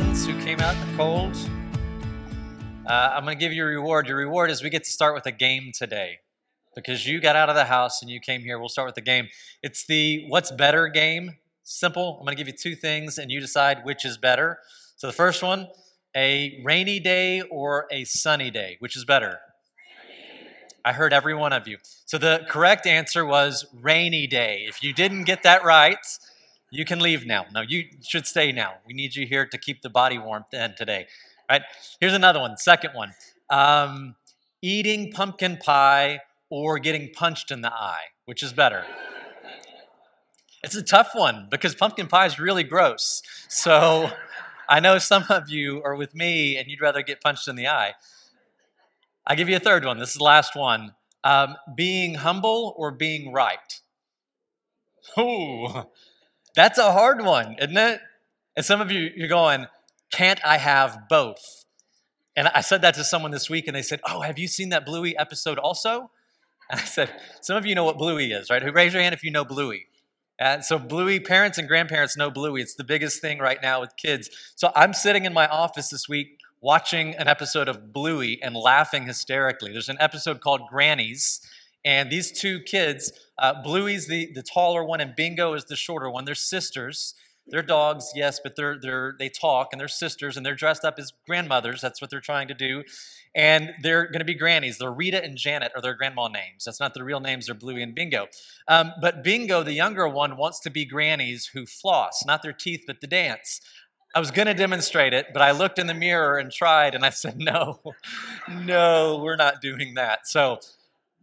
ones who came out in the cold. Uh, I'm going to give you a reward. Your reward is we get to start with a game today because you got out of the house and you came here. We'll start with the game. It's the what's better game. Simple. I'm going to give you two things and you decide which is better. So the first one, a rainy day or a sunny day, which is better? I heard every one of you. So the correct answer was rainy day. If you didn't get that right, you can leave now. No, you should stay now. We need you here to keep the body warm then today. All right. Here's another one. Second one. Um, eating pumpkin pie or getting punched in the eye, which is better? It's a tough one because pumpkin pie is really gross. So I know some of you are with me and you'd rather get punched in the eye. I'll give you a third one. This is the last one. Um, being humble or being right? Ooh, that's a hard one, isn't it? And some of you, you're going, can't I have both? And I said that to someone this week, and they said, Oh, have you seen that Bluey episode also? And I said, Some of you know what Bluey is, right? Raise your hand if you know Bluey. And so, Bluey, parents and grandparents know Bluey. It's the biggest thing right now with kids. So, I'm sitting in my office this week watching an episode of Bluey and laughing hysterically. There's an episode called Grannies, and these two kids, uh, Bluey's the, the taller one, and Bingo is the shorter one. They're sisters. They're dogs, yes, but they're, they're, they talk and they're sisters and they're dressed up as grandmothers. That's what they're trying to do. And they're going to be grannies. They're Rita and Janet are their grandma names. That's not their real names. They're Bluey and Bingo. Um, but Bingo, the younger one, wants to be grannies who floss, not their teeth, but the dance. I was going to demonstrate it, but I looked in the mirror and tried, and I said, no, no, we're not doing that. So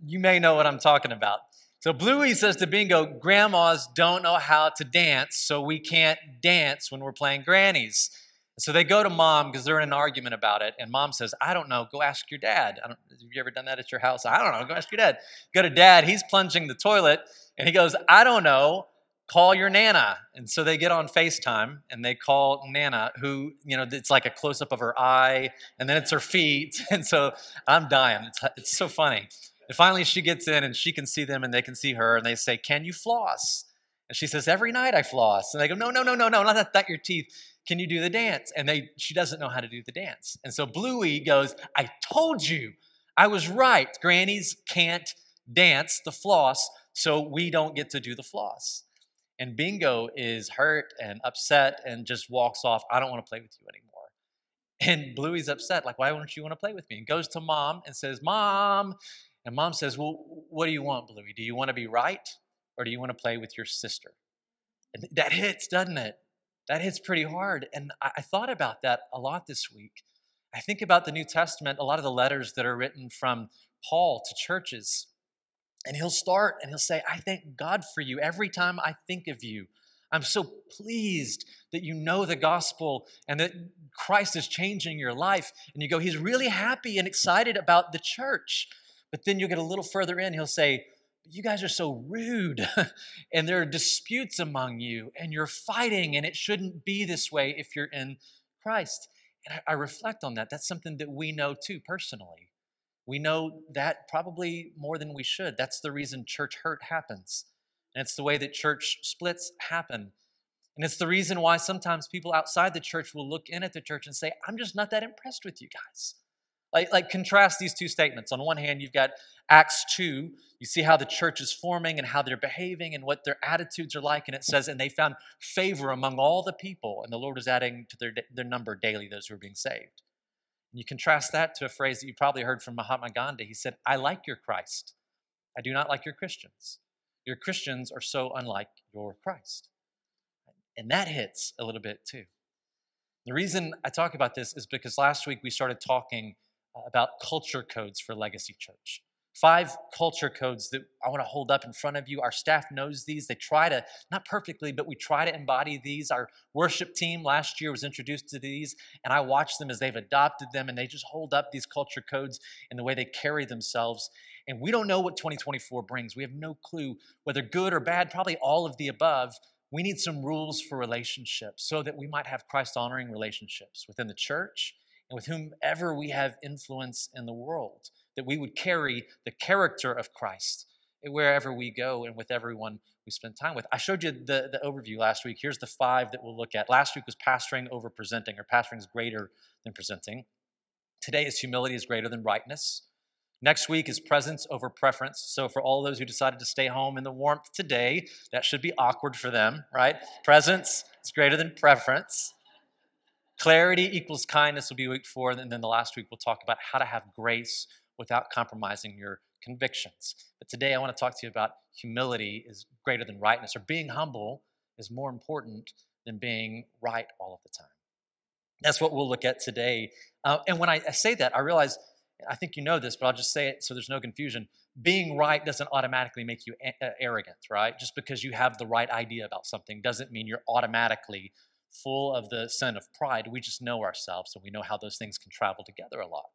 you may know what I'm talking about. So Bluey says to Bingo, Grandmas don't know how to dance, so we can't dance when we're playing grannies. So they go to mom because they're in an argument about it, and mom says, I don't know, go ask your dad. have you ever done that at your house? I don't know, go ask your dad. Go to dad, he's plunging the toilet, and he goes, I don't know, call your nana. And so they get on FaceTime and they call Nana, who, you know, it's like a close up of her eye and then it's her feet. And so I'm dying. It's, it's so funny. And finally she gets in and she can see them and they can see her and they say, Can you floss? And she says, Every night I floss. And they go, No, no, no, no, no, not that, not your teeth. Can you do the dance? And they she doesn't know how to do the dance. And so Bluey goes, I told you. I was right. Grannies can't dance the floss, so we don't get to do the floss. And Bingo is hurt and upset and just walks off. I don't want to play with you anymore. And Bluey's upset, like, why wouldn't you want to play with me? And goes to mom and says, Mom. And mom says, Well, what do you want, Bluey? Do you want to be right or do you want to play with your sister? And that hits, doesn't it? That hits pretty hard. And I, thought about that a lot this week. I think about the New Testament, a lot of the letters that are written from Paul to churches. And he'll start and he'll say, I thank God for you every time I think of you. I'm so pleased that you know the gospel and that Christ is changing your life. And you go, He's really happy and excited about the church. But then you'll get a little further in, he'll say, You guys are so rude, and there are disputes among you, and you're fighting, and it shouldn't be this way if you're in Christ. And I, I reflect on that. That's something that we know too personally. We know that probably more than we should. That's the reason church hurt happens. And it's the way that church splits happen. And it's the reason why sometimes people outside the church will look in at the church and say, I'm just not that impressed with you guys. Like, like contrast these two statements. On one hand, you've got Acts 2. You see how the church is forming and how they're behaving and what their attitudes are like. And it says, and they found favor among all the people, and the Lord was adding to their, their number daily those who were being saved. And you contrast that to a phrase that you probably heard from Mahatma Gandhi. He said, I like your Christ. I do not like your Christians. Your Christians are so unlike your Christ. And that hits a little bit too. The reason I talk about this is because last week we started talking about culture codes for Legacy Church. Five culture codes that I want to hold up in front of you. Our staff knows these. They try to, not perfectly, but we try to embody these. Our worship team last year was introduced to these, and I watch them as they've adopted them, and they just hold up these culture codes in the way they carry themselves. And we don't know what 2024 brings. We have no clue whether good or bad, probably all of the above. We need some rules for relationships so that we might have Christ honoring relationships within the church and with whomever we have influence in the world that we would carry the character of Christ eh, wherever we go and with everyone we spend time with. I showed you the, the overview last week. Here's the five that we'll look at. Last week was pastoring over presenting, or pastoring is greater than presenting. Today is humility is greater than rightness. Next week is presence over preference. So, for all those who decided to stay home in the warmth today, that should be awkward for them, right? Presence is greater than preference. Clarity equals kindness will be week four. And then the last week, we'll talk about how to have grace without compromising your convictions. But today, I want to talk to you about humility is greater than rightness, or being humble is more important than being right all of the time. That's what we'll look at today. Uh, and when I, I say that, I realize, I think you know this, but I'll just say it so there's no confusion. Being right doesn't automatically make you a- arrogant, right? Just because you have the right idea about something doesn't mean you're automatically full of the sin of pride. We just know ourselves and we know how those things can travel together a lot.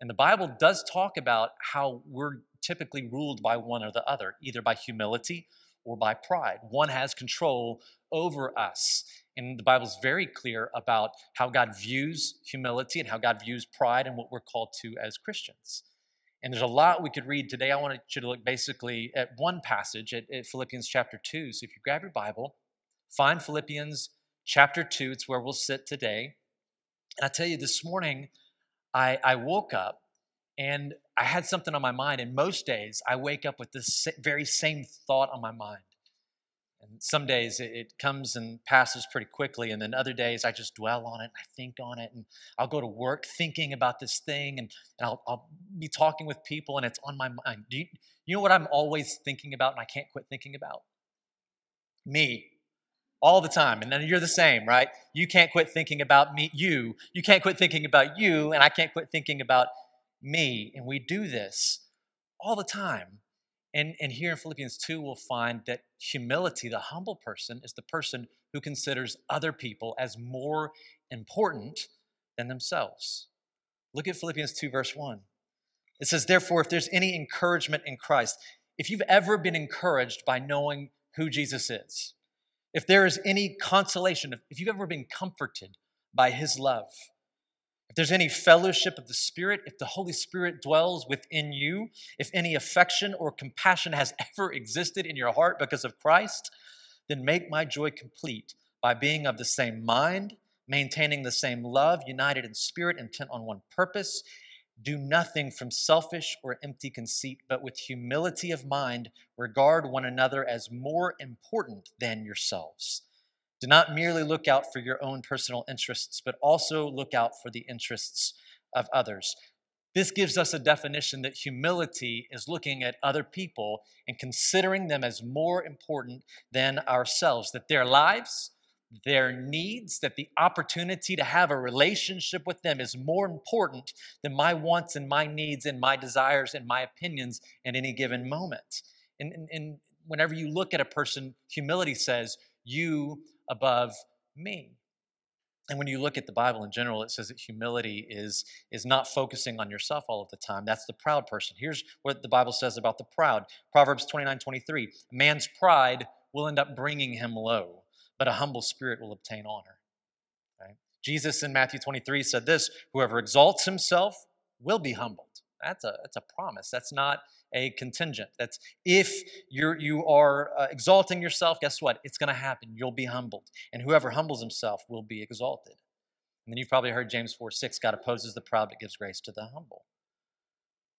And the Bible does talk about how we're typically ruled by one or the other, either by humility or by pride. One has control over us. And the Bible is very clear about how God views humility and how God views pride and what we're called to as Christians. And there's a lot we could read today. I want you to look basically at one passage at, at Philippians chapter 2. So if you grab your Bible, find Philippians chapter 2. It's where we'll sit today. And I tell you, this morning, I, I woke up and I had something on my mind. And most days, I wake up with this very same thought on my mind. And some days it comes and passes pretty quickly, and then other days I just dwell on it and I think on it, and I'll go to work thinking about this thing, and, and I'll, I'll be talking with people, and it's on my mind. You, you know what I'm always thinking about, and I can't quit thinking about? Me all the time. And then you're the same, right? You can't quit thinking about me, you. You can't quit thinking about you, and I can't quit thinking about me. And we do this all the time. And, and here in Philippians 2, we'll find that humility, the humble person, is the person who considers other people as more important than themselves. Look at Philippians 2, verse 1. It says, Therefore, if there's any encouragement in Christ, if you've ever been encouraged by knowing who Jesus is, if there is any consolation, if you've ever been comforted by his love, if there's any fellowship of the Spirit, if the Holy Spirit dwells within you, if any affection or compassion has ever existed in your heart because of Christ, then make my joy complete by being of the same mind, maintaining the same love, united in spirit, intent on one purpose. Do nothing from selfish or empty conceit, but with humility of mind, regard one another as more important than yourselves. Do not merely look out for your own personal interests, but also look out for the interests of others. This gives us a definition that humility is looking at other people and considering them as more important than ourselves, that their lives, their needs, that the opportunity to have a relationship with them is more important than my wants and my needs and my desires and my opinions at any given moment. And, and, and whenever you look at a person, humility says, You above me. And when you look at the Bible in general, it says that humility is, is not focusing on yourself all of the time. That's the proud person. Here's what the Bible says about the proud Proverbs 29 23. Man's pride will end up bringing him low but a humble spirit will obtain honor. Right? Jesus in Matthew 23 said this Whoever exalts himself will be humbled. That's a, that's a promise. That's not a contingent. That's if you're, you are uh, exalting yourself, guess what? It's going to happen. You'll be humbled. And whoever humbles himself will be exalted. And then you've probably heard James 4 6 God opposes the proud but gives grace to the humble.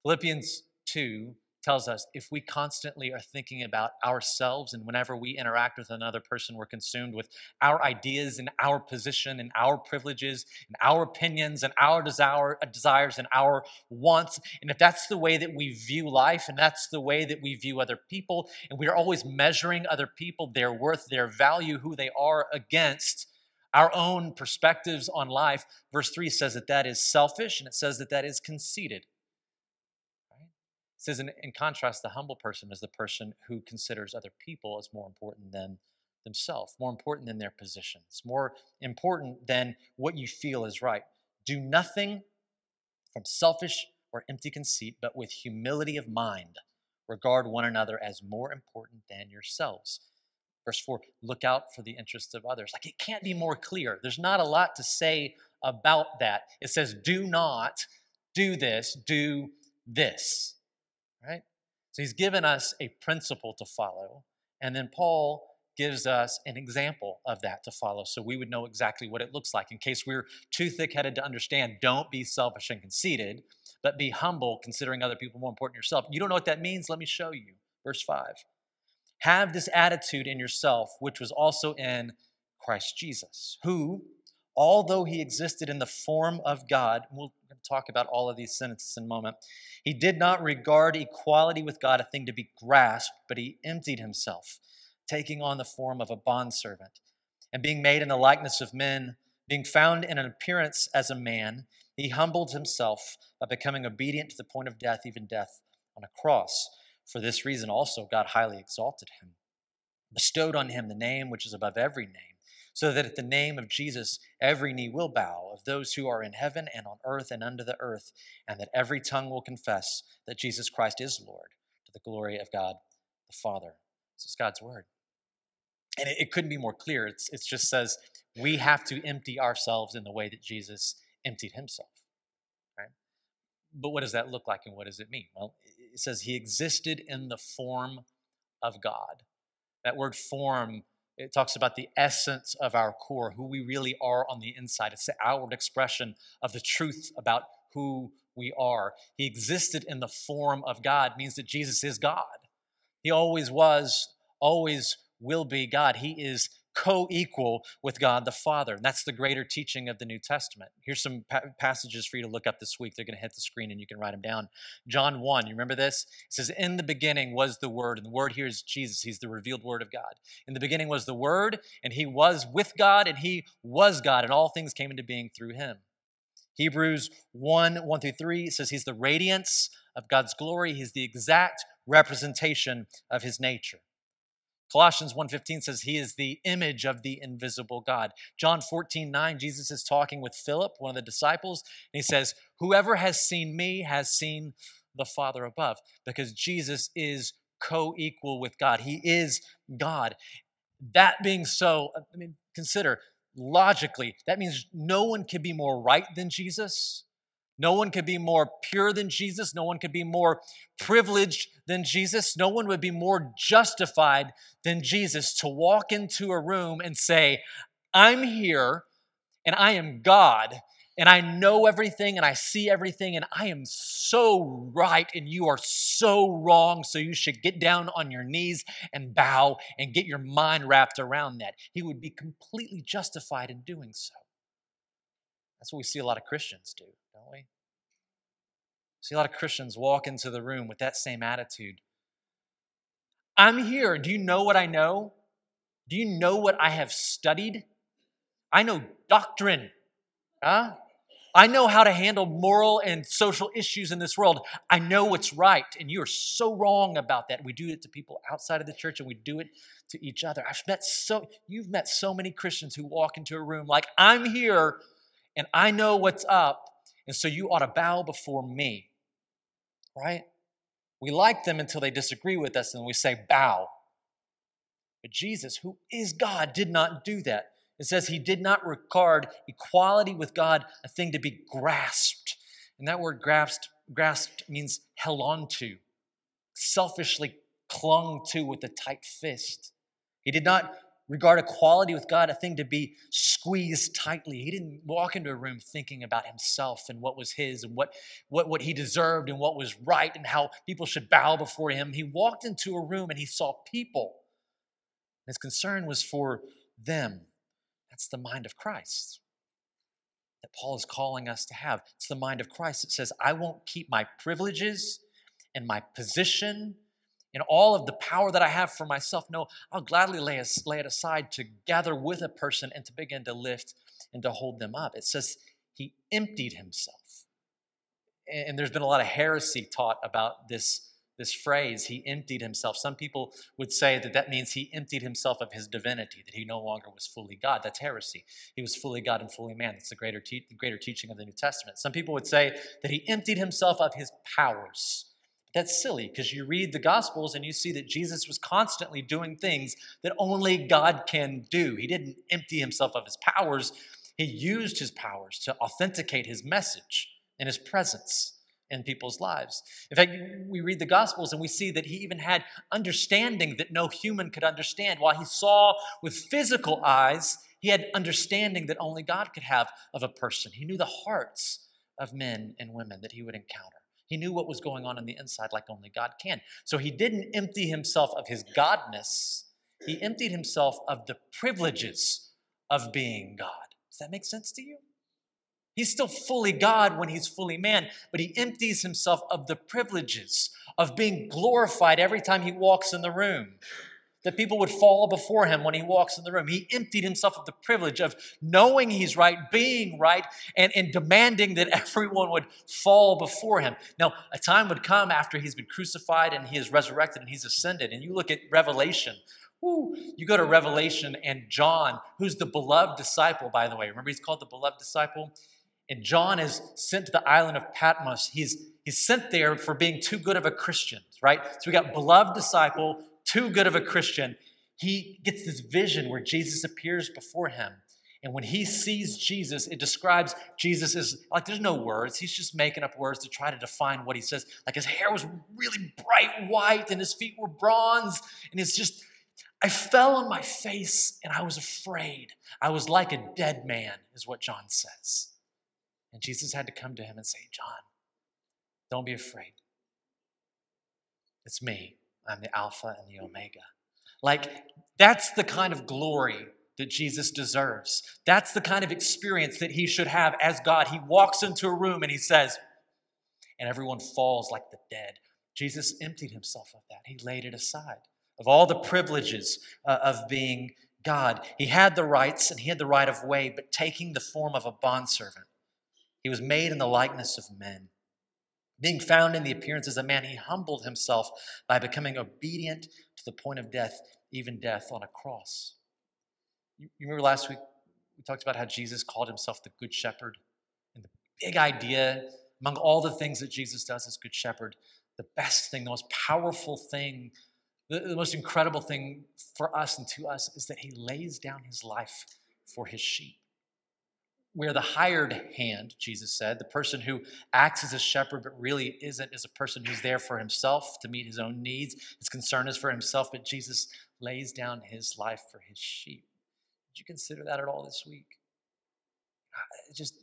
Philippians 2 tells us if we constantly are thinking about ourselves and whenever we interact with another person, we're consumed with our ideas and our position and our privileges and our opinions and our desire, uh, desires and our wants. And if that's the way that we view life and that's the way that we view other people, and we're always measuring other people, their worth, their value, who they are against, our own perspectives on life. Verse 3 says that that is selfish and it says that that is conceited says, in, in contrast, the humble person is the person who considers other people as more important than themselves, more important than their positions, more important than what you feel is right. Do nothing from selfish or empty conceit, but with humility of mind. Regard one another as more important than yourselves. Verse 4 look out for the interests of others. Like it can't be more clear. There's not a lot to say about that. It says, do not do this, do this right? So he's given us a principle to follow, and then Paul gives us an example of that to follow so we would know exactly what it looks like. In case we're too thick headed to understand, don't be selfish and conceited, but be humble, considering other people more important than yourself. You don't know what that means? Let me show you. Verse 5. Have this attitude in yourself, which was also in Christ Jesus, who, although he existed in the form of God, we'll talk about all of these sentences in a moment, he did not regard equality with God a thing to be grasped, but he emptied himself, taking on the form of a bondservant. And being made in the likeness of men, being found in an appearance as a man, he humbled himself by becoming obedient to the point of death, even death on a cross. For this reason also God highly exalted him, bestowed on him the name which is above every name so that at the name of Jesus every knee will bow of those who are in heaven and on earth and under the earth, and that every tongue will confess that Jesus Christ is Lord to the glory of God the Father. This is God's word. And it, it couldn't be more clear. It's, it just says we have to empty ourselves in the way that Jesus emptied himself. Right? But what does that look like and what does it mean? Well, it says he existed in the form of God. That word form it talks about the essence of our core, who we really are on the inside. It's the outward expression of the truth about who we are. He existed in the form of God, means that Jesus is God. He always was, always will be God. He is co equal with God the Father. And that's the greater teaching of the New Testament. Here's some pa- passages for you to look up this week. They're going to hit the screen and you can write them down. John 1, you remember this? It says, In the beginning was the Word, and the Word here is Jesus. He's the revealed Word of God. In the beginning was the Word, and He was with God, and He was God, and all things came into being through Him. Hebrews 1 1 through 3 says, He's the radiance of God's glory, He's the exact representation of His nature. Colossians 1:15 says he is the image of the invisible God. John 14:9 Jesus is talking with Philip, one of the disciples, and he says, "Whoever has seen me has seen the Father above," because Jesus is co-equal with God. He is God. That being so, I mean consider logically, that means no one can be more right than Jesus. No one could be more pure than Jesus. No one could be more privileged than Jesus. No one would be more justified than Jesus to walk into a room and say, I'm here and I am God and I know everything and I see everything and I am so right and you are so wrong. So you should get down on your knees and bow and get your mind wrapped around that. He would be completely justified in doing so. That's what we see a lot of Christians do don't we? See a lot of Christians walk into the room with that same attitude. I'm here. Do you know what I know? Do you know what I have studied? I know doctrine. Huh? I know how to handle moral and social issues in this world. I know what's right, and you are so wrong about that. We do it to people outside of the church, and we do it to each other. I've met so you've met so many Christians who walk into a room like I'm here, and I know what's up, and so you ought to bow before me. Right? We like them until they disagree with us and we say, bow. But Jesus, who is God, did not do that. It says he did not regard equality with God a thing to be grasped. And that word grasped, grasped means held on to, selfishly clung to with a tight fist. He did not regard equality with God a thing to be squeezed tightly. He didn't walk into a room thinking about himself and what was his and what, what, what he deserved and what was right and how people should bow before him. He walked into a room and he saw people. His concern was for them. That's the mind of Christ that Paul is calling us to have. It's the mind of Christ that says, I won't keep my privileges and my position and all of the power that I have for myself. No, I'll gladly lay, lay it aside to gather with a person and to begin to lift and to hold them up. It says he emptied himself. And there's been a lot of heresy taught about this, this phrase, he emptied himself. Some people would say that that means he emptied himself of his divinity, that he no longer was fully God. That's heresy. He was fully God and fully man. That's the greater, te- the greater teaching of the New Testament. Some people would say that he emptied himself of his powers that's silly because you read the Gospels and you see that Jesus was constantly doing things that only God can do. He didn't empty himself of his powers, he used his powers to authenticate his message and his presence in people's lives. In fact, we read the Gospels and we see that he even had understanding that no human could understand. While he saw with physical eyes, he had understanding that only God could have of a person. He knew the hearts of men and women that he would encounter. He knew what was going on on the inside like only God can. So he didn't empty himself of his godness, he emptied himself of the privileges of being God. Does that make sense to you? He's still fully God when he's fully man, but he empties himself of the privileges of being glorified every time he walks in the room. That people would fall before him when he walks in the room. He emptied himself of the privilege of knowing he's right, being right, and, and demanding that everyone would fall before him. Now, a time would come after he's been crucified and he is resurrected and he's ascended. And you look at Revelation, Woo. You go to Revelation and John, who's the beloved disciple, by the way. Remember, he's called the beloved disciple? And John is sent to the island of Patmos. He's, he's sent there for being too good of a Christian, right? So we got beloved disciple, too good of a Christian. He gets this vision where Jesus appears before him. And when he sees Jesus, it describes Jesus as like there's no words. He's just making up words to try to define what he says. Like his hair was really bright white and his feet were bronze. And it's just, I fell on my face and I was afraid. I was like a dead man, is what John says. And Jesus had to come to him and say, John, don't be afraid. It's me. I'm the Alpha and the Omega. Like, that's the kind of glory that Jesus deserves. That's the kind of experience that he should have as God. He walks into a room and he says, and everyone falls like the dead. Jesus emptied himself of that, he laid it aside, of all the privileges uh, of being God. He had the rights and he had the right of way, but taking the form of a bondservant he was made in the likeness of men. Being found in the appearance as a man, he humbled himself by becoming obedient to the point of death, even death on a cross. You, remember last week we talked about how Jesus called himself the Good Shepherd? And the big idea, among all the things that Jesus does as Good Shepherd, the best thing, the most powerful thing, the, most incredible thing for us and to us is that he lays down his life for his sheep. We're the hired hand, Jesus said. The person who acts as a shepherd but really isn't is a person who's there for himself to meet his own needs. His concern is for himself, but Jesus lays down his life for his sheep. Did you consider that at all this week? Uh, it just,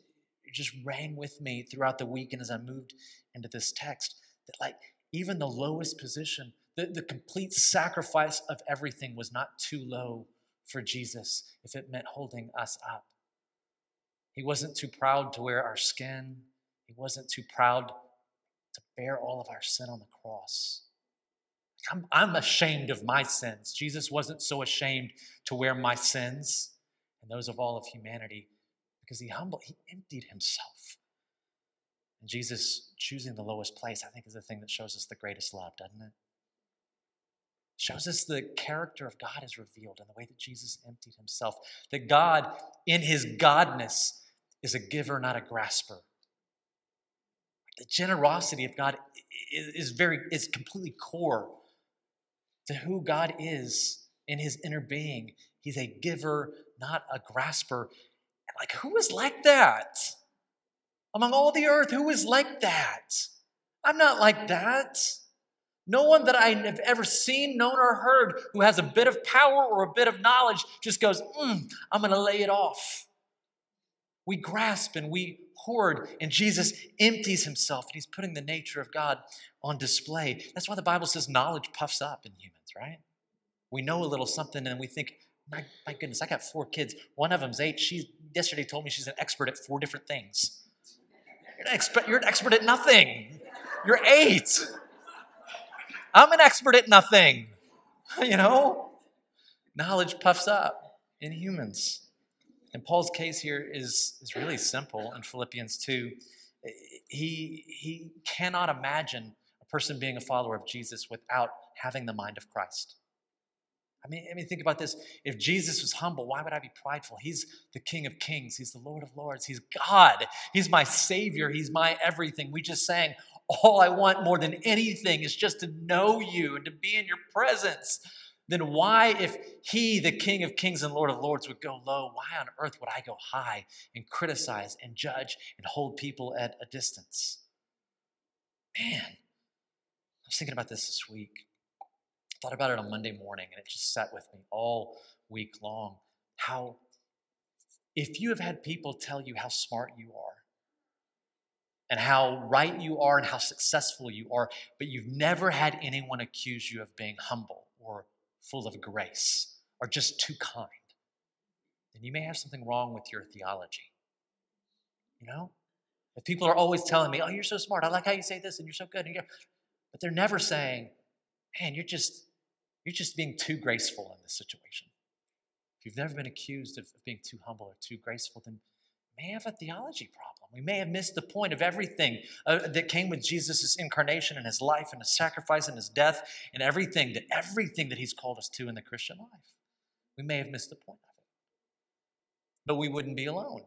it just rang with me throughout the week and as I moved into this text that, like, even the lowest position, the, the complete sacrifice of everything was not too low for Jesus if it meant holding us up. He wasn't too proud to wear our skin. He wasn't too proud to bear all of our sin on the cross. I'm, I'm ashamed of my sins. Jesus wasn't so ashamed to wear my sins and those of all of humanity because he humbled, he emptied himself. And Jesus choosing the lowest place, I think, is the thing that shows us the greatest love, doesn't it? Shows us the character of God is revealed in the way that Jesus emptied himself. That God, in his godness, is a giver, not a grasper. The generosity of God is very is completely core to who God is in his inner being. He's a giver, not a grasper. Like, who is like that? Among all the earth, who is like that? I'm not like that. No one that I have ever seen, known, or heard who has a bit of power or a bit of knowledge just goes, mm, I'm going to lay it off. We grasp and we hoard, and Jesus empties himself, and he's putting the nature of God on display. That's why the Bible says knowledge puffs up in humans, right? We know a little something, and we think, my, my goodness, I got four kids. One of them's eight. She yesterday told me she's an expert at four different things. You're an you're an expert at nothing. You're eight. I'm an expert at nothing. You know? Knowledge puffs up in humans. And Paul's case here is, is really simple in Philippians 2. He, he cannot imagine a person being a follower of Jesus without having the mind of Christ. I mean, I mean, think about this. If Jesus was humble, why would I be prideful? He's the King of Kings. He's the Lord of Lords. He's God. He's my Savior. He's my everything. We just sang, All I want more than anything is just to know you and to be in your presence then why, if he, the King of Kings and Lord of Lords, would go low, why on earth would I go high and criticize and judge and hold people at a distance? Man, I was thinking about this this week. I thought about it on Monday morning, and it just sat with me all week long. How, if you have had people tell you how smart you are, and how right you are and how successful you are, but you've never had anyone accuse you of being humble or full of grace or just too kind, then you may have something wrong with your theology. You know? If people are always telling me, oh, you're so smart, I like how you say this, and you're so good, and you're, but they're never saying, man, you're just, you're just being too graceful in this situation. If you've never been accused of being too humble or too graceful, then you may have a theology problem. We may have missed the point of everything uh, that came with Jesus' incarnation and his life and his sacrifice and his death and everything that everything that he's called us to in the Christian life. We may have missed the point of it. But we wouldn't be alone.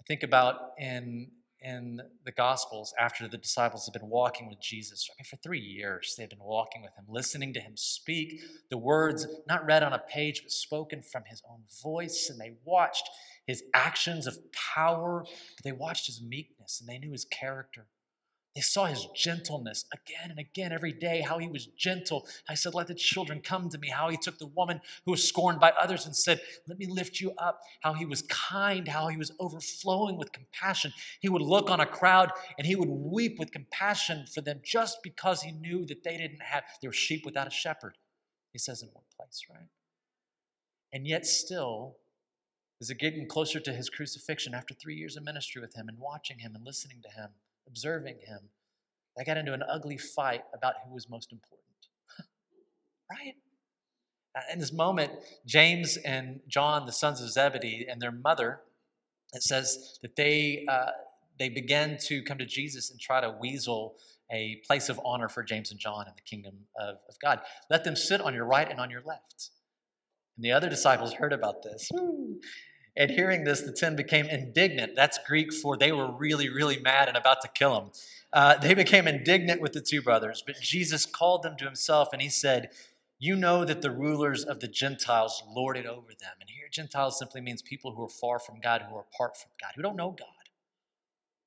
I think about in in the Gospels after the disciples have been walking with Jesus. I mean, for three years, they've been walking with him, listening to him speak the words not read on a page, but spoken from his own voice. And they watched his actions of power, but they watched his meekness and they knew his character. They saw his gentleness again and again every day, how he was gentle. I said, Let the children come to me. How he took the woman who was scorned by others and said, Let me lift you up. How he was kind, how he was overflowing with compassion. He would look on a crowd and he would weep with compassion for them just because he knew that they didn't have, they were sheep without a shepherd. He says in one place, right? And yet, still, is it getting closer to his crucifixion after three years of ministry with him and watching him and listening to him? observing him, they got into an ugly fight about who was most important. right? In this moment, James and John, the sons of Zebedee, and their mother, it says that they, uh, they began to come to Jesus and try to weasel a place of honor for James and John in the kingdom of, of God. Let them sit on your right and on your left. And the other disciples heard about this. And hearing this, the ten became indignant. That's Greek for they were really, really mad and about to kill him. Uh, they became indignant with the two brothers, but Jesus called them to himself and he said, You know that the rulers of the Gentiles lord it over them. And here, Gentiles simply means people who are far from God, who are apart from God, who don't know God.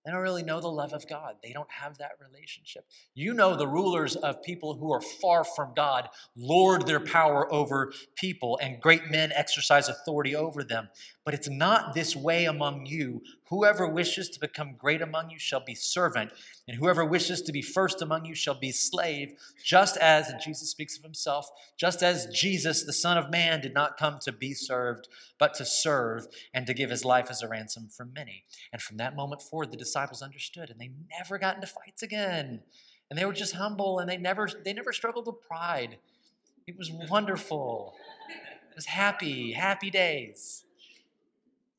They don't really know the love of God. They don't have that relationship. You know, the rulers of people who are far from God lord their power over people, and great men exercise authority over them. But it's not this way among you. Whoever wishes to become great among you shall be servant, and whoever wishes to be first among you shall be slave, just as, and Jesus speaks of himself, just as Jesus, the Son of Man, did not come to be served, but to serve and to give his life as a ransom for many. And from that moment forward, the disciples understood, and they never got into fights again. And they were just humble, and they never they never struggled with pride. It was wonderful. It was happy, happy days.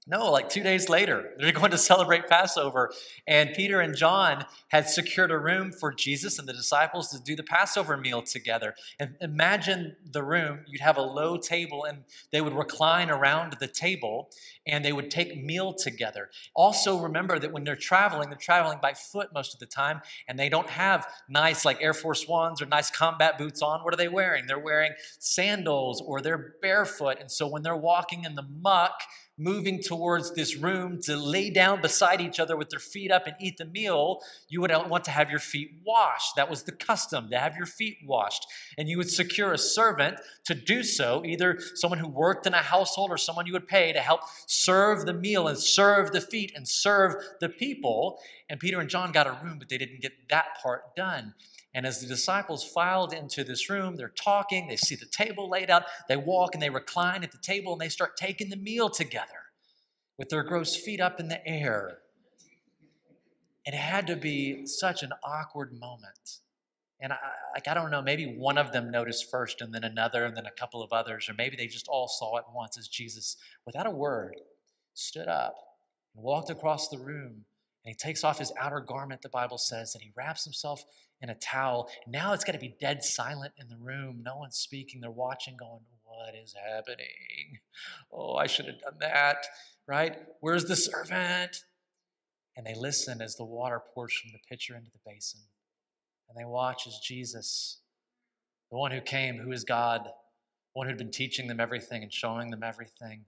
No, like two days later, they're going to celebrate Passover. And Peter and John had secured a room for Jesus and the disciples to do the Passover meal together. And imagine the room. You'd have a low table, and they would recline around the table and they would take meal together. Also, remember that when they're traveling, they're traveling by foot most of the time, and they don't have nice, like Air Force Ones or nice combat boots on. What are they wearing? They're wearing sandals or they're barefoot. And so when they're walking in the muck, moving towards this room to lay down beside each other with their feet up and eat the meal, you would want to have your feet washed. That was the custom, to have your feet washed. And you would secure a servant to do so, either someone who worked in a household or someone you would pay to help serve the meal and serve the feet and serve the people. And Peter and John got a room, but they didn't get that part done. And as the disciples filed into this room, they're talking, they see the table laid out, they walk and they recline at the table and they start taking the meal together with their gross feet up in the air. It had to be such an awkward moment. And I, like, I don't know, maybe one of them noticed first and then another and then a couple of others, or maybe they just all saw it once as Jesus, without a word, stood up and walked across the room. And he takes off his outer garment, the Bible says, and he wraps himself in a towel. Now it's got to be dead silent in the room. No one's speaking. They're watching, going, What is happening? Oh, I should have done that, right? Where's the servant? And they listen as the water pours from the pitcher into the basin. And they watch as Jesus, the one who came, who is God, one who'd been teaching them everything and showing them everything,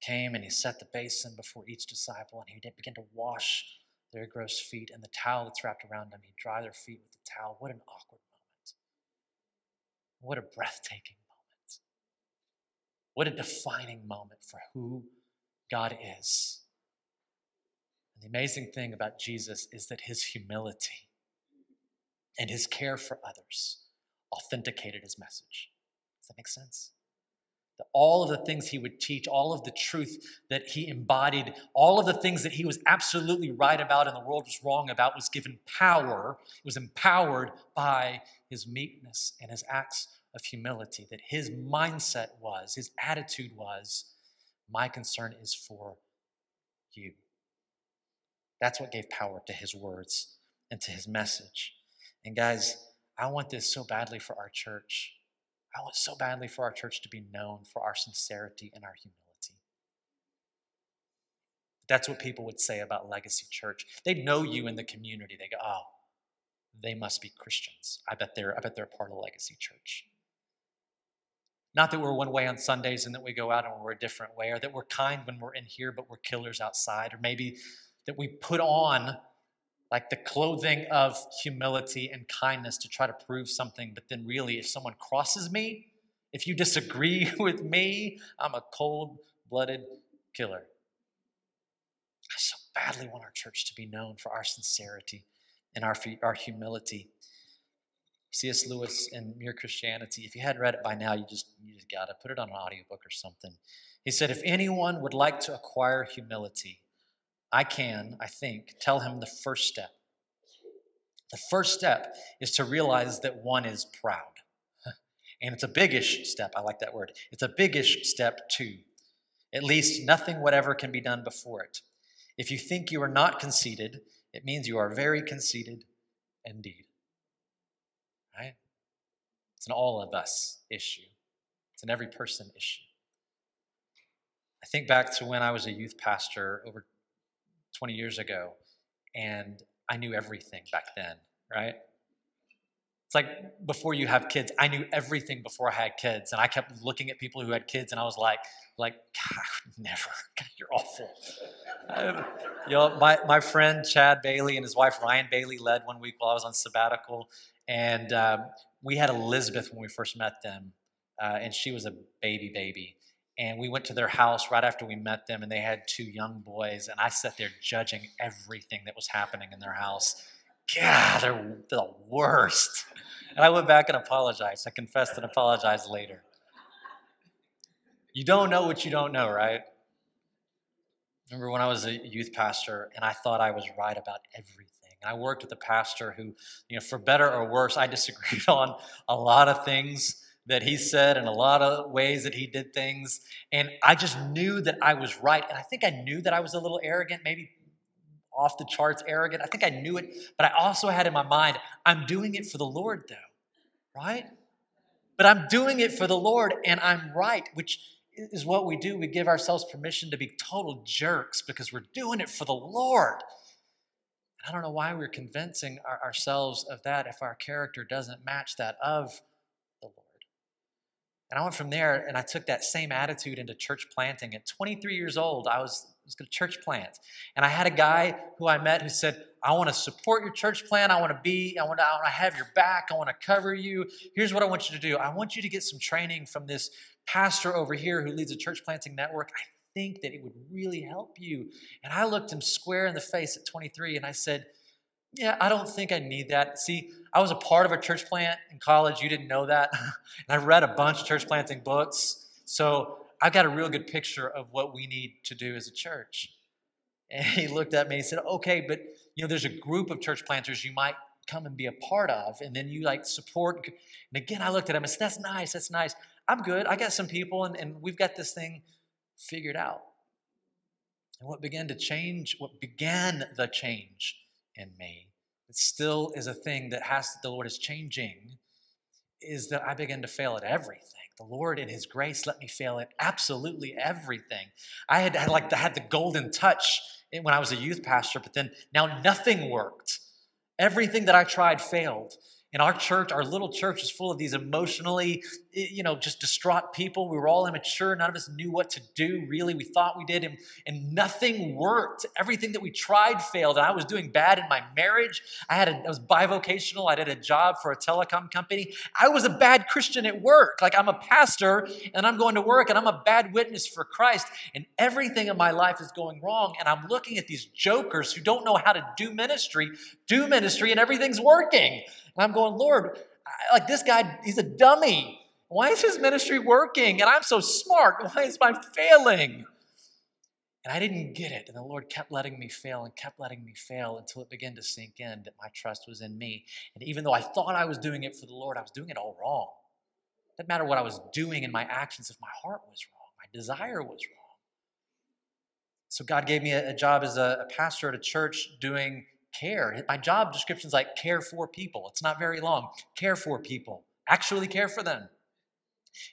came and he set the basin before each disciple and he began to wash their gross feet, and the towel that's wrapped around them, he'd dry their feet with the towel. What an awkward moment. What a breathtaking moment. What a defining moment for who God is. And the amazing thing about Jesus is that his humility and his care for others authenticated his message. Does that make sense? All of the things he would teach, all of the truth that he embodied, all of the things that he was absolutely right about and the world was wrong about was given power. It was empowered by his meekness and his acts of humility. That his mindset was, his attitude was, my concern is for you. That's what gave power to his words and to his message. And guys, I want this so badly for our church. I want so badly for our church to be known for our sincerity and our humility. That's what people would say about Legacy Church. They'd know you in the community. They go, oh, they must be Christians. I bet they're, I bet they're part of Legacy Church. Not that we're one way on Sundays and that we go out and we're a different way, or that we're kind when we're in here, but we're killers outside, or maybe that we put on like the clothing of humility and kindness to try to prove something, but then really, if someone crosses me, if you disagree with me, I'm a cold blooded killer. I so badly want our church to be known for our sincerity and our, our humility. C.S. Lewis in Mere Christianity, if you hadn't read it by now, you just, you just got to put it on an audiobook or something. He said, If anyone would like to acquire humility, I can, I think, tell him the first step. The first step is to realize that one is proud. And it's a biggish step. I like that word. It's a biggish step, too. At least nothing whatever can be done before it. If you think you are not conceited, it means you are very conceited indeed. Right? It's an all of us issue, it's an every person issue. I think back to when I was a youth pastor over 20 years ago, and I knew everything back then, right? It's like before you have kids, I knew everything before I had kids, and I kept looking at people who had kids, and I was like, like, God, never. God, you're awful. Um, you know, my, my friend Chad Bailey and his wife Ryan Bailey led one week while I was on sabbatical, and um, we had Elizabeth when we first met them, uh, and she was a baby baby, and we went to their house right after we met them and they had two young boys and i sat there judging everything that was happening in their house. God they're the worst. And i went back and apologized. I confessed and apologized later. You don't know what you don't know right? Remember when i was a youth pastor and i thought i was right about everything. And i worked with a pastor who you know for better or worse i disagreed on a lot of things that he said and a lot of ways that he did things. And I just knew that I was right. And I think I knew that I was a little arrogant, maybe off the charts arrogant. I think I knew it, but I also had in my mind, I'm doing it for the Lord, though, right? But I'm doing it for the Lord and I'm right, which is what we do. We give ourselves permission to be total jerks because we're doing it for the Lord. I don't know why we're convincing ourselves of that if our character doesn't match that of and I went from there and I took that same attitude into church planting. At 23 years old, I was, was going to church plant. And I had a guy who I met who said, I want to support your church plant. I want to be, I want to have your back. I want to cover you. Here's what I want you to do I want you to get some training from this pastor over here who leads a church planting network. I think that it would really help you. And I looked him square in the face at 23 and I said, yeah, I don't think I need that. See, I was a part of a church plant in college. You didn't know that. and I read a bunch of church planting books. So I've got a real good picture of what we need to do as a church. And he looked at me and said, okay, but you know, there's a group of church planters you might come and be a part of, and then you like support. And again, I looked at him and said, that's nice, that's nice. I'm good. I got some people, and, and we've got this thing figured out. And what began to change, what began the change in me, it still is a thing that has the Lord is changing, is that I begin to fail at everything. The Lord in His grace let me fail at absolutely everything. I had, had like had the golden touch when I was a youth pastor, but then now nothing worked. Everything that I tried failed. In our church, our little church was full of these emotionally, you know, just distraught people. We were all immature. None of us knew what to do, really. We thought we did, and, and nothing worked. Everything that we tried failed. And I was doing bad in my marriage. I had a, I was bivocational. I did a job for a telecom company. I was a bad Christian at work. Like I'm a pastor, and I'm going to work, and I'm a bad witness for Christ. And everything in my life is going wrong. And I'm looking at these jokers who don't know how to do ministry, do ministry, and everything's working. And I'm going, Lord, I, like this guy, he's a dummy. Why is his ministry working? And I'm so smart. Why is mine failing? And I didn't get it. And the Lord kept letting me fail and kept letting me fail until it began to sink in that my trust was in me. And even though I thought I was doing it for the Lord, I was doing it all wrong. It didn't matter what I was doing in my actions if my heart was wrong, my desire was wrong. So God gave me a, job as a pastor at a church doing care. My job description is like care for people. It's not very long. Care for people. Actually care for them.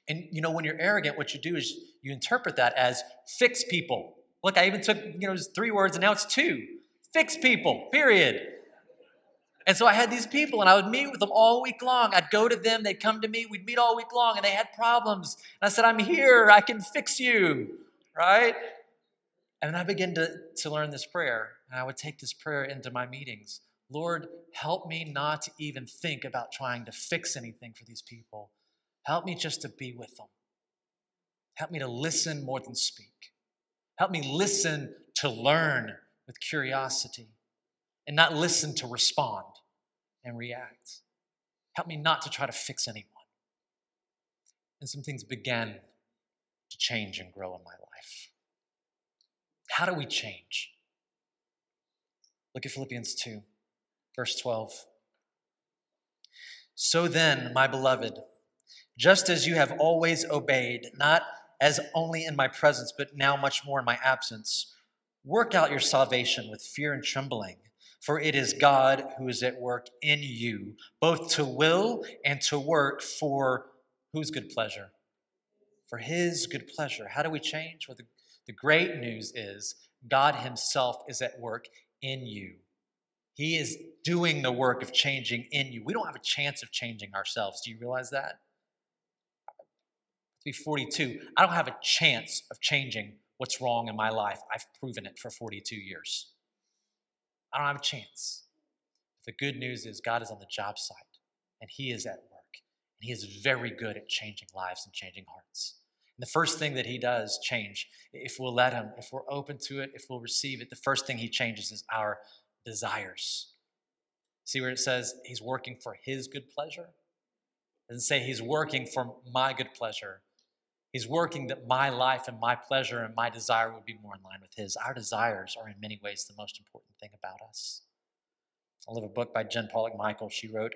And you know, when you're arrogant, what you do is you interpret that as fix people. Look, I even took, you know, three words and now it's two. Fix people, period. And so I had these people and I would meet with them all week long. I'd go to them, they'd come to me, we'd meet all week long and they had problems. And I said, I'm here, I can fix you, right? And then I began to, to learn this prayer and I would take this prayer into my meetings. Lord, help me not to even think about trying to fix anything for these people. Help me just to be with them. Help me to listen more than speak. Help me listen to learn with curiosity and not listen to respond and react. Help me not to try to fix anyone. And some things began to change and grow in my life. How do we change? Look at Philippians 2, verse 12. So then, my beloved, just as you have always obeyed, not as only in my presence, but now much more in my absence, work out your salvation with fear and trembling. For it is God who is at work in you, both to will and to work for whose good pleasure? For his good pleasure. How do we change? Well, the, great news is God himself is at work in you. He is doing the work of changing in you. We don't have a chance of changing ourselves. Do you realize that? To be 42, I don't have a chance of changing what's wrong in my life. I've proven it for 42 years. I don't have a chance. The good news is God is on the job site and He is at work. And He is very good at changing lives and changing hearts. And the first thing that he does change, if we'll let him, if we're open to it, if we'll receive it, the first thing he changes is our desires. See where it says he's working for his good pleasure? It doesn't say he's working for my good pleasure. He's working that my life and my pleasure and my desire would be more in line with his. Our desires are in many ways the most important thing about us. I love a book by Jen Pollock Michael. She wrote,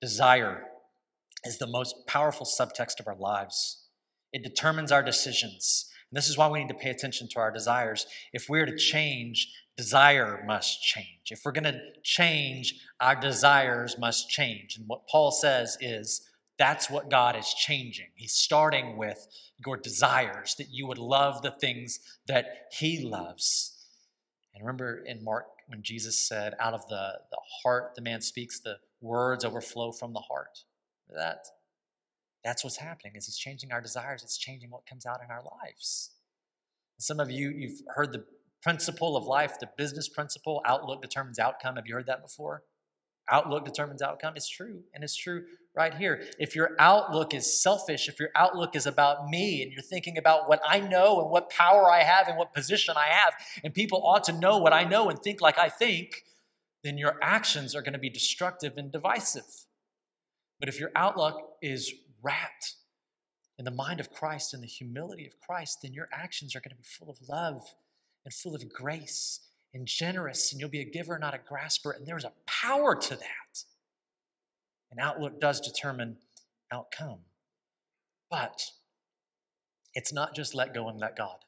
Desire is the most powerful subtext of our lives. It determines our decisions. And this is why we need to pay attention to our desires. If we're to change, desire must change. If we're going to change, our desires must change. And what Paul says is that's what God is changing. He's starting with your desires, that you would love the things that He loves. And remember in Mark when Jesus said, out of the, the heart the man speaks, the words overflow from the heart. That that's what's happening is he's changing our desires. It's changing what comes out in our lives. Some of you, you've heard the principle of life, the business principle, outlook determines outcome. Have you heard that before? Outlook determines outcome. It's true. And it's true right here. If your outlook is selfish, if your outlook is about me and you're thinking about what I know and what power I have and what position I have, and people ought to know what I know and think like I think, then your actions are going to be destructive and divisive. But if your outlook is wrapped in the mind of Christ and the humility of Christ, then your actions are going to be full of love and full of grace and generous, and you'll be a giver, not a grasper. And there's a power to that. And outlook does determine outcome. But it's not just let go and let God.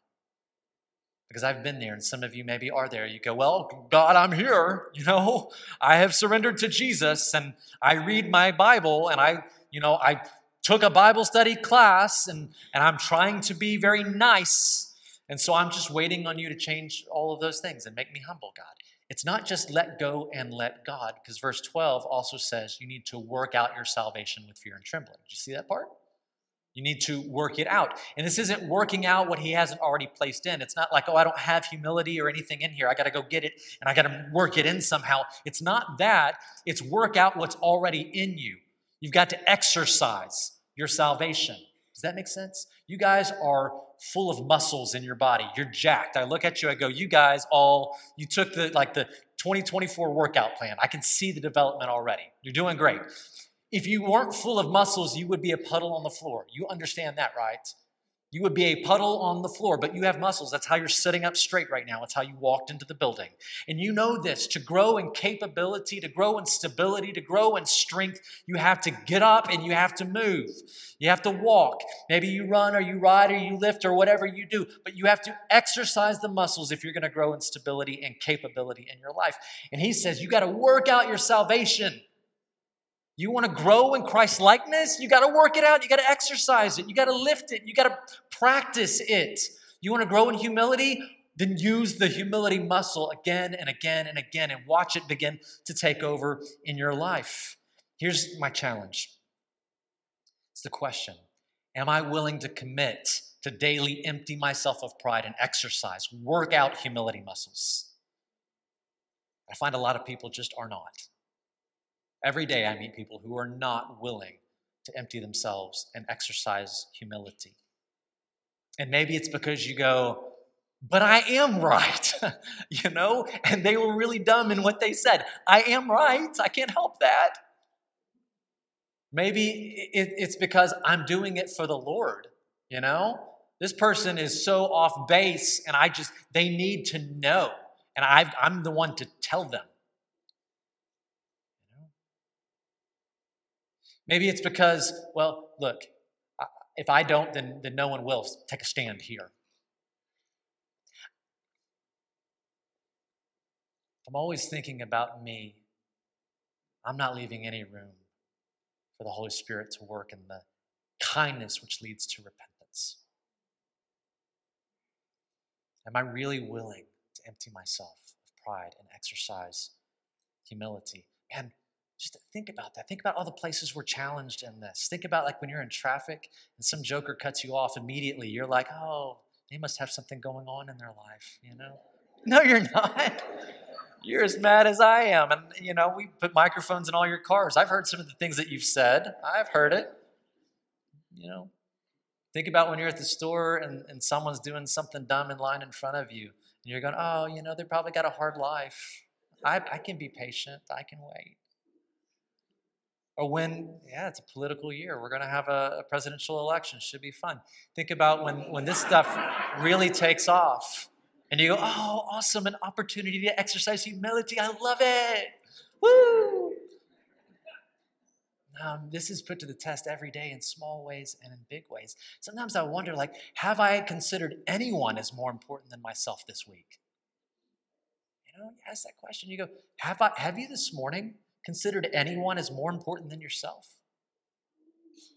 Because I've been there, and some of you maybe are there. You go, Well, God, I'm here. You know, I have surrendered to Jesus, and I read my Bible, and I, you know, I took a Bible study class and, and I'm trying to be very nice. And so I'm just waiting on you to change all of those things and make me humble, God. It's not just let go and let God, because verse 12 also says you need to work out your salvation with fear and trembling. Did you see that part? You need to work it out. And this isn't working out what he hasn't already placed in. It's not like, oh, I don't have humility or anything in here. I got to go get it and I got to work it in somehow. It's not that. It's work out what's already in you. You've got to exercise your salvation. Does that make sense? You guys are full of muscles in your body. You're jacked. I look at you, I go, you guys all, you took the like the 2024 workout plan. I can see the development already. You're doing great. If you weren't full of muscles, you would be a puddle on the floor. You understand that, right? You would be a puddle on the floor, but you have muscles. That's how you're sitting up straight right now. It's how you walked into the building. And you know this to grow in capability, to grow in stability, to grow in strength, you have to get up and you have to move. You have to walk. Maybe you run or you ride or you lift or whatever you do, but you have to exercise the muscles if you're going to grow in stability and capability in your life. And he says, you got to work out your salvation. You want to grow in Christ likeness? You got to work it out. You got to exercise it. You got to lift it. You got to practice it. You want to grow in humility? Then use the humility muscle again and again and again and watch it begin to take over in your life. Here's my challenge it's the question Am I willing to commit to daily empty myself of pride and exercise, work out humility muscles? I find a lot of people just are not. Every day I meet people who are not willing to empty themselves and exercise humility. And maybe it's because you go, but I am right, you know? And they were really dumb in what they said. I am right. I can't help that. Maybe it's because I'm doing it for the Lord, you know? This person is so off base, and I just, they need to know. And i am the one to tell them. Maybe it's because, well, look, if I don't, then, then no one will take a stand here. I'm always thinking about me. I'm not leaving any room for the Holy Spirit to work in the kindness which leads to repentance. Am I really willing to empty myself of pride and exercise humility? And just think about that. Think about all the places we're challenged in this. Think about like when you're in traffic and some joker cuts you off immediately. You're like, oh, they must have something going on in their life, you know? No, you're not. You're as mad as I am. And, you know, we put microphones in all your cars. I've heard some of the things that you've said, I've heard it. You know, think about when you're at the store and, and someone's doing something dumb in line in front of you. And you're going, oh, you know, they probably got a hard life. I, I can be patient, I can wait or when yeah it's a political year. We're going to have a, a, presidential election. Should be fun. Think about when when this stuff really takes off and you go oh awesome an opportunity to exercise humility. I love it. Woo! Um, this is put to the test every day in small ways and in big ways. Sometimes i wonder like have i considered anyone as more important than myself this week? You know you ask that question you go have i have you this morning considered anyone as more important than yourself?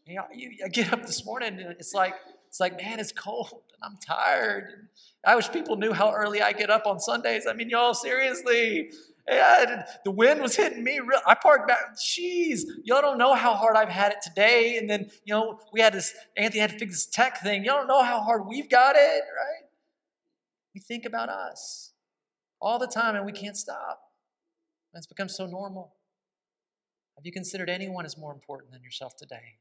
You know, you, I get up this morning and it's like, it's like, man, it's cold and I'm tired. I wish people knew how early I get up on Sundays. I mean, y'all, seriously. Yeah, the wind was hitting me. Real, I parked back. Jeez, y'all don't know how hard I've had it today. And then, you know, we had this, Anthony had to fix this tech thing. Y'all don't know how hard we've got it, right? We think about us all the time and we can't stop. It's become so normal. Have you considered anyone as more important than yourself today?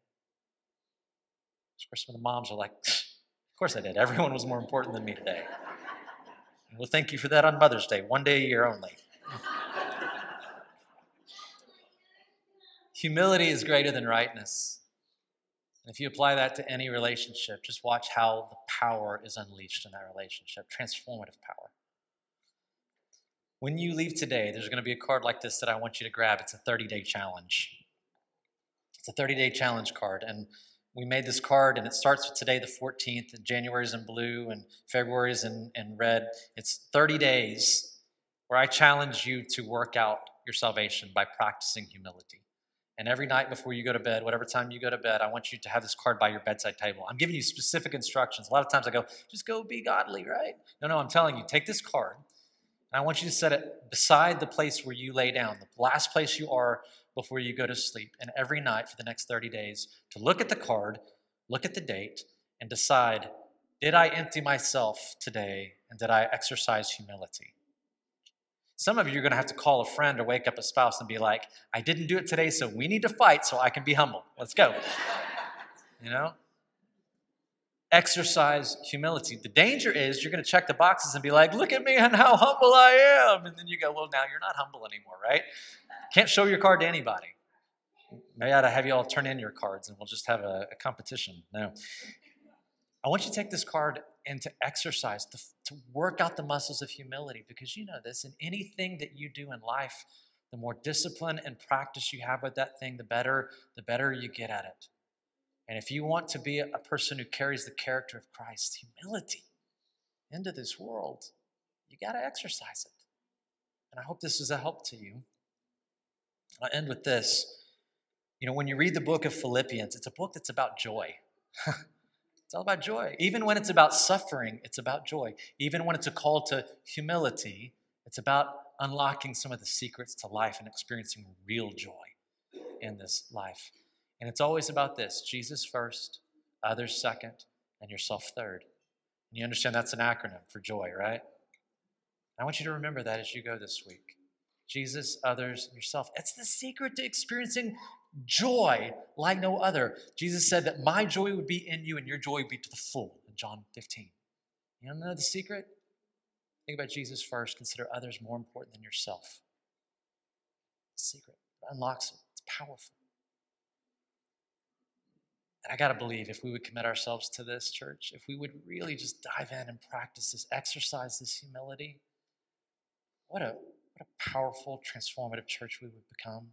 Of course, some of the moms are like, of course I did. Everyone was more important than me today. Well, thank you for that on Mother's Day, one day a year only. Humility is greater than rightness. And if you apply that to any relationship, just watch how the power is unleashed in that relationship transformative power. When you leave today, there's going to be a card like this that I want you to grab. It's a 30 day challenge. It's a 30 day challenge card. And we made this card, and it starts with today, the 14th. And January's in blue, and February's in, in red. It's 30 days where I challenge you to work out your salvation by practicing humility. And every night before you go to bed, whatever time you go to bed, I want you to have this card by your bedside table. I'm giving you specific instructions. A lot of times I go, just go be godly, right? No, no, I'm telling you, take this card And I want you to set it beside the place where you lay down, the last place you are before you go to sleep. And every night for the next 30 days, to look at the card, look at the date, and decide did I empty myself today and did I exercise humility? Some of you are going to have to call a friend or wake up a spouse and be like, I didn't do it today, so we need to fight so I can be humble. Let's go. you know? Exercise humility. The danger is you're going to check the boxes and be like, look at me and how humble I am. And then you go, well, now you're not humble anymore, right? Can't show your card to anybody. Maybe I ought to have you all turn in your cards and we'll just have a, a competition. No. I want you to take this card and to exercise, to, to work out the muscles of humility because you know this. In anything that you do in life, the more discipline and practice you have with that thing, the better, the better you get at it. And if you want to be a person who carries the character of Christ, humility into this world, you got to exercise it. And I hope this is a help to you. I'll end with this. You know, when you read the book of Philippians, it's a book that's about joy. It's all about joy. Even when it's about suffering, it's about joy. Even when it's a call to humility, it's about unlocking some of the secrets to life and experiencing real joy in this life. And it's always about this Jesus first, others second, and yourself third. And you understand that's an acronym for joy, right? I want you to remember that as you go this week. Jesus, others, yourself. It's the secret to experiencing joy like no other. Jesus said that my joy would be in you and your joy would be to the full in John 15. You don't know the secret? Think about Jesus first. Consider others more important than yourself. secret it unlocks it. It's powerful. And I got to believe if we would commit ourselves to this church, if we would really just dive in and practice this, exercise this humility, what a, what a powerful, transformative church we would become.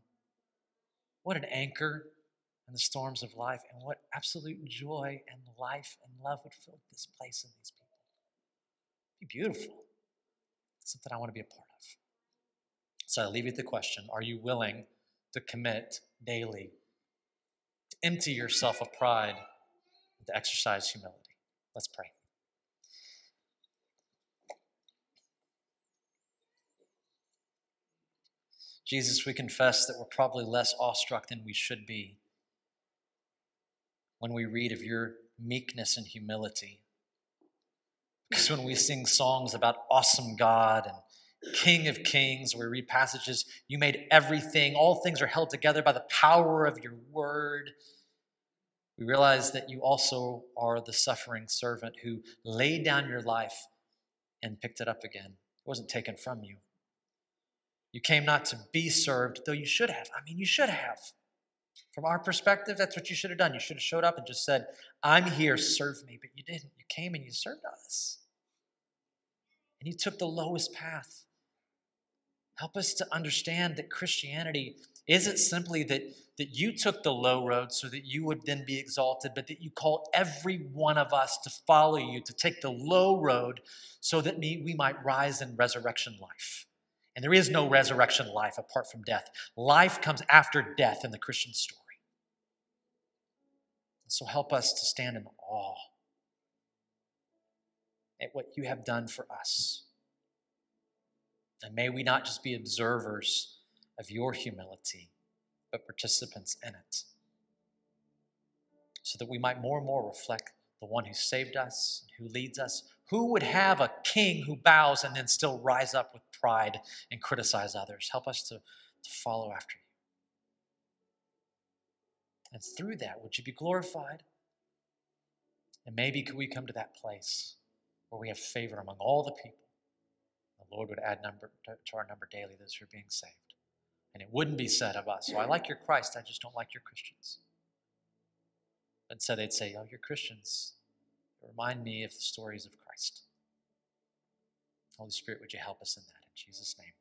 What an anchor in the storms of life, and what absolute joy and life and love would fill this place and these people. It'd be beautiful. something I want to be a part of. So I leave you with the question Are you willing to commit daily, to empty yourself of pride, to exercise humility? Let's pray. Jesus, we confess that we're probably less awestruck than we should be when we read of your meekness and humility. Because when we sing songs about awesome God and King of Kings, we read passages, you made everything, all things are held together by the power of your word. We realize that you also are the suffering servant who laid down your life and picked it up again. It wasn't taken from you. You came not to be served, though you should have. I mean, you should have. From our perspective, that's what you should have done. You should have showed up and just said, I'm here, serve me. But you didn't. You came and you served us. And you took the lowest path. Help us to understand that Christianity isn't simply that, that you took the low road so that you would then be exalted, but that you call every one of us to follow you, to take the low road so that we, we might rise in resurrection life. And there is no resurrection life apart from death. Life comes after death in the Christian story. And so help us to stand in awe at what you have done for us. And may we not just be observers of your humility, but participants in it. So that we might more and more reflect the one who saved us, who leads us, who would have a king who bows and then still rise up with pride and criticize others? Help us to, to follow after you. And through that, would you be glorified? And maybe could we come to that place where we have favor among all the people? The Lord would add number to our number daily those who are being saved. And it wouldn't be said of us, so I like your Christ, I just don't like your Christians. And so they'd say, oh, you're Christians. Remind me of the stories of Christ. Holy Spirit, would you help us in that? In Jesus' name.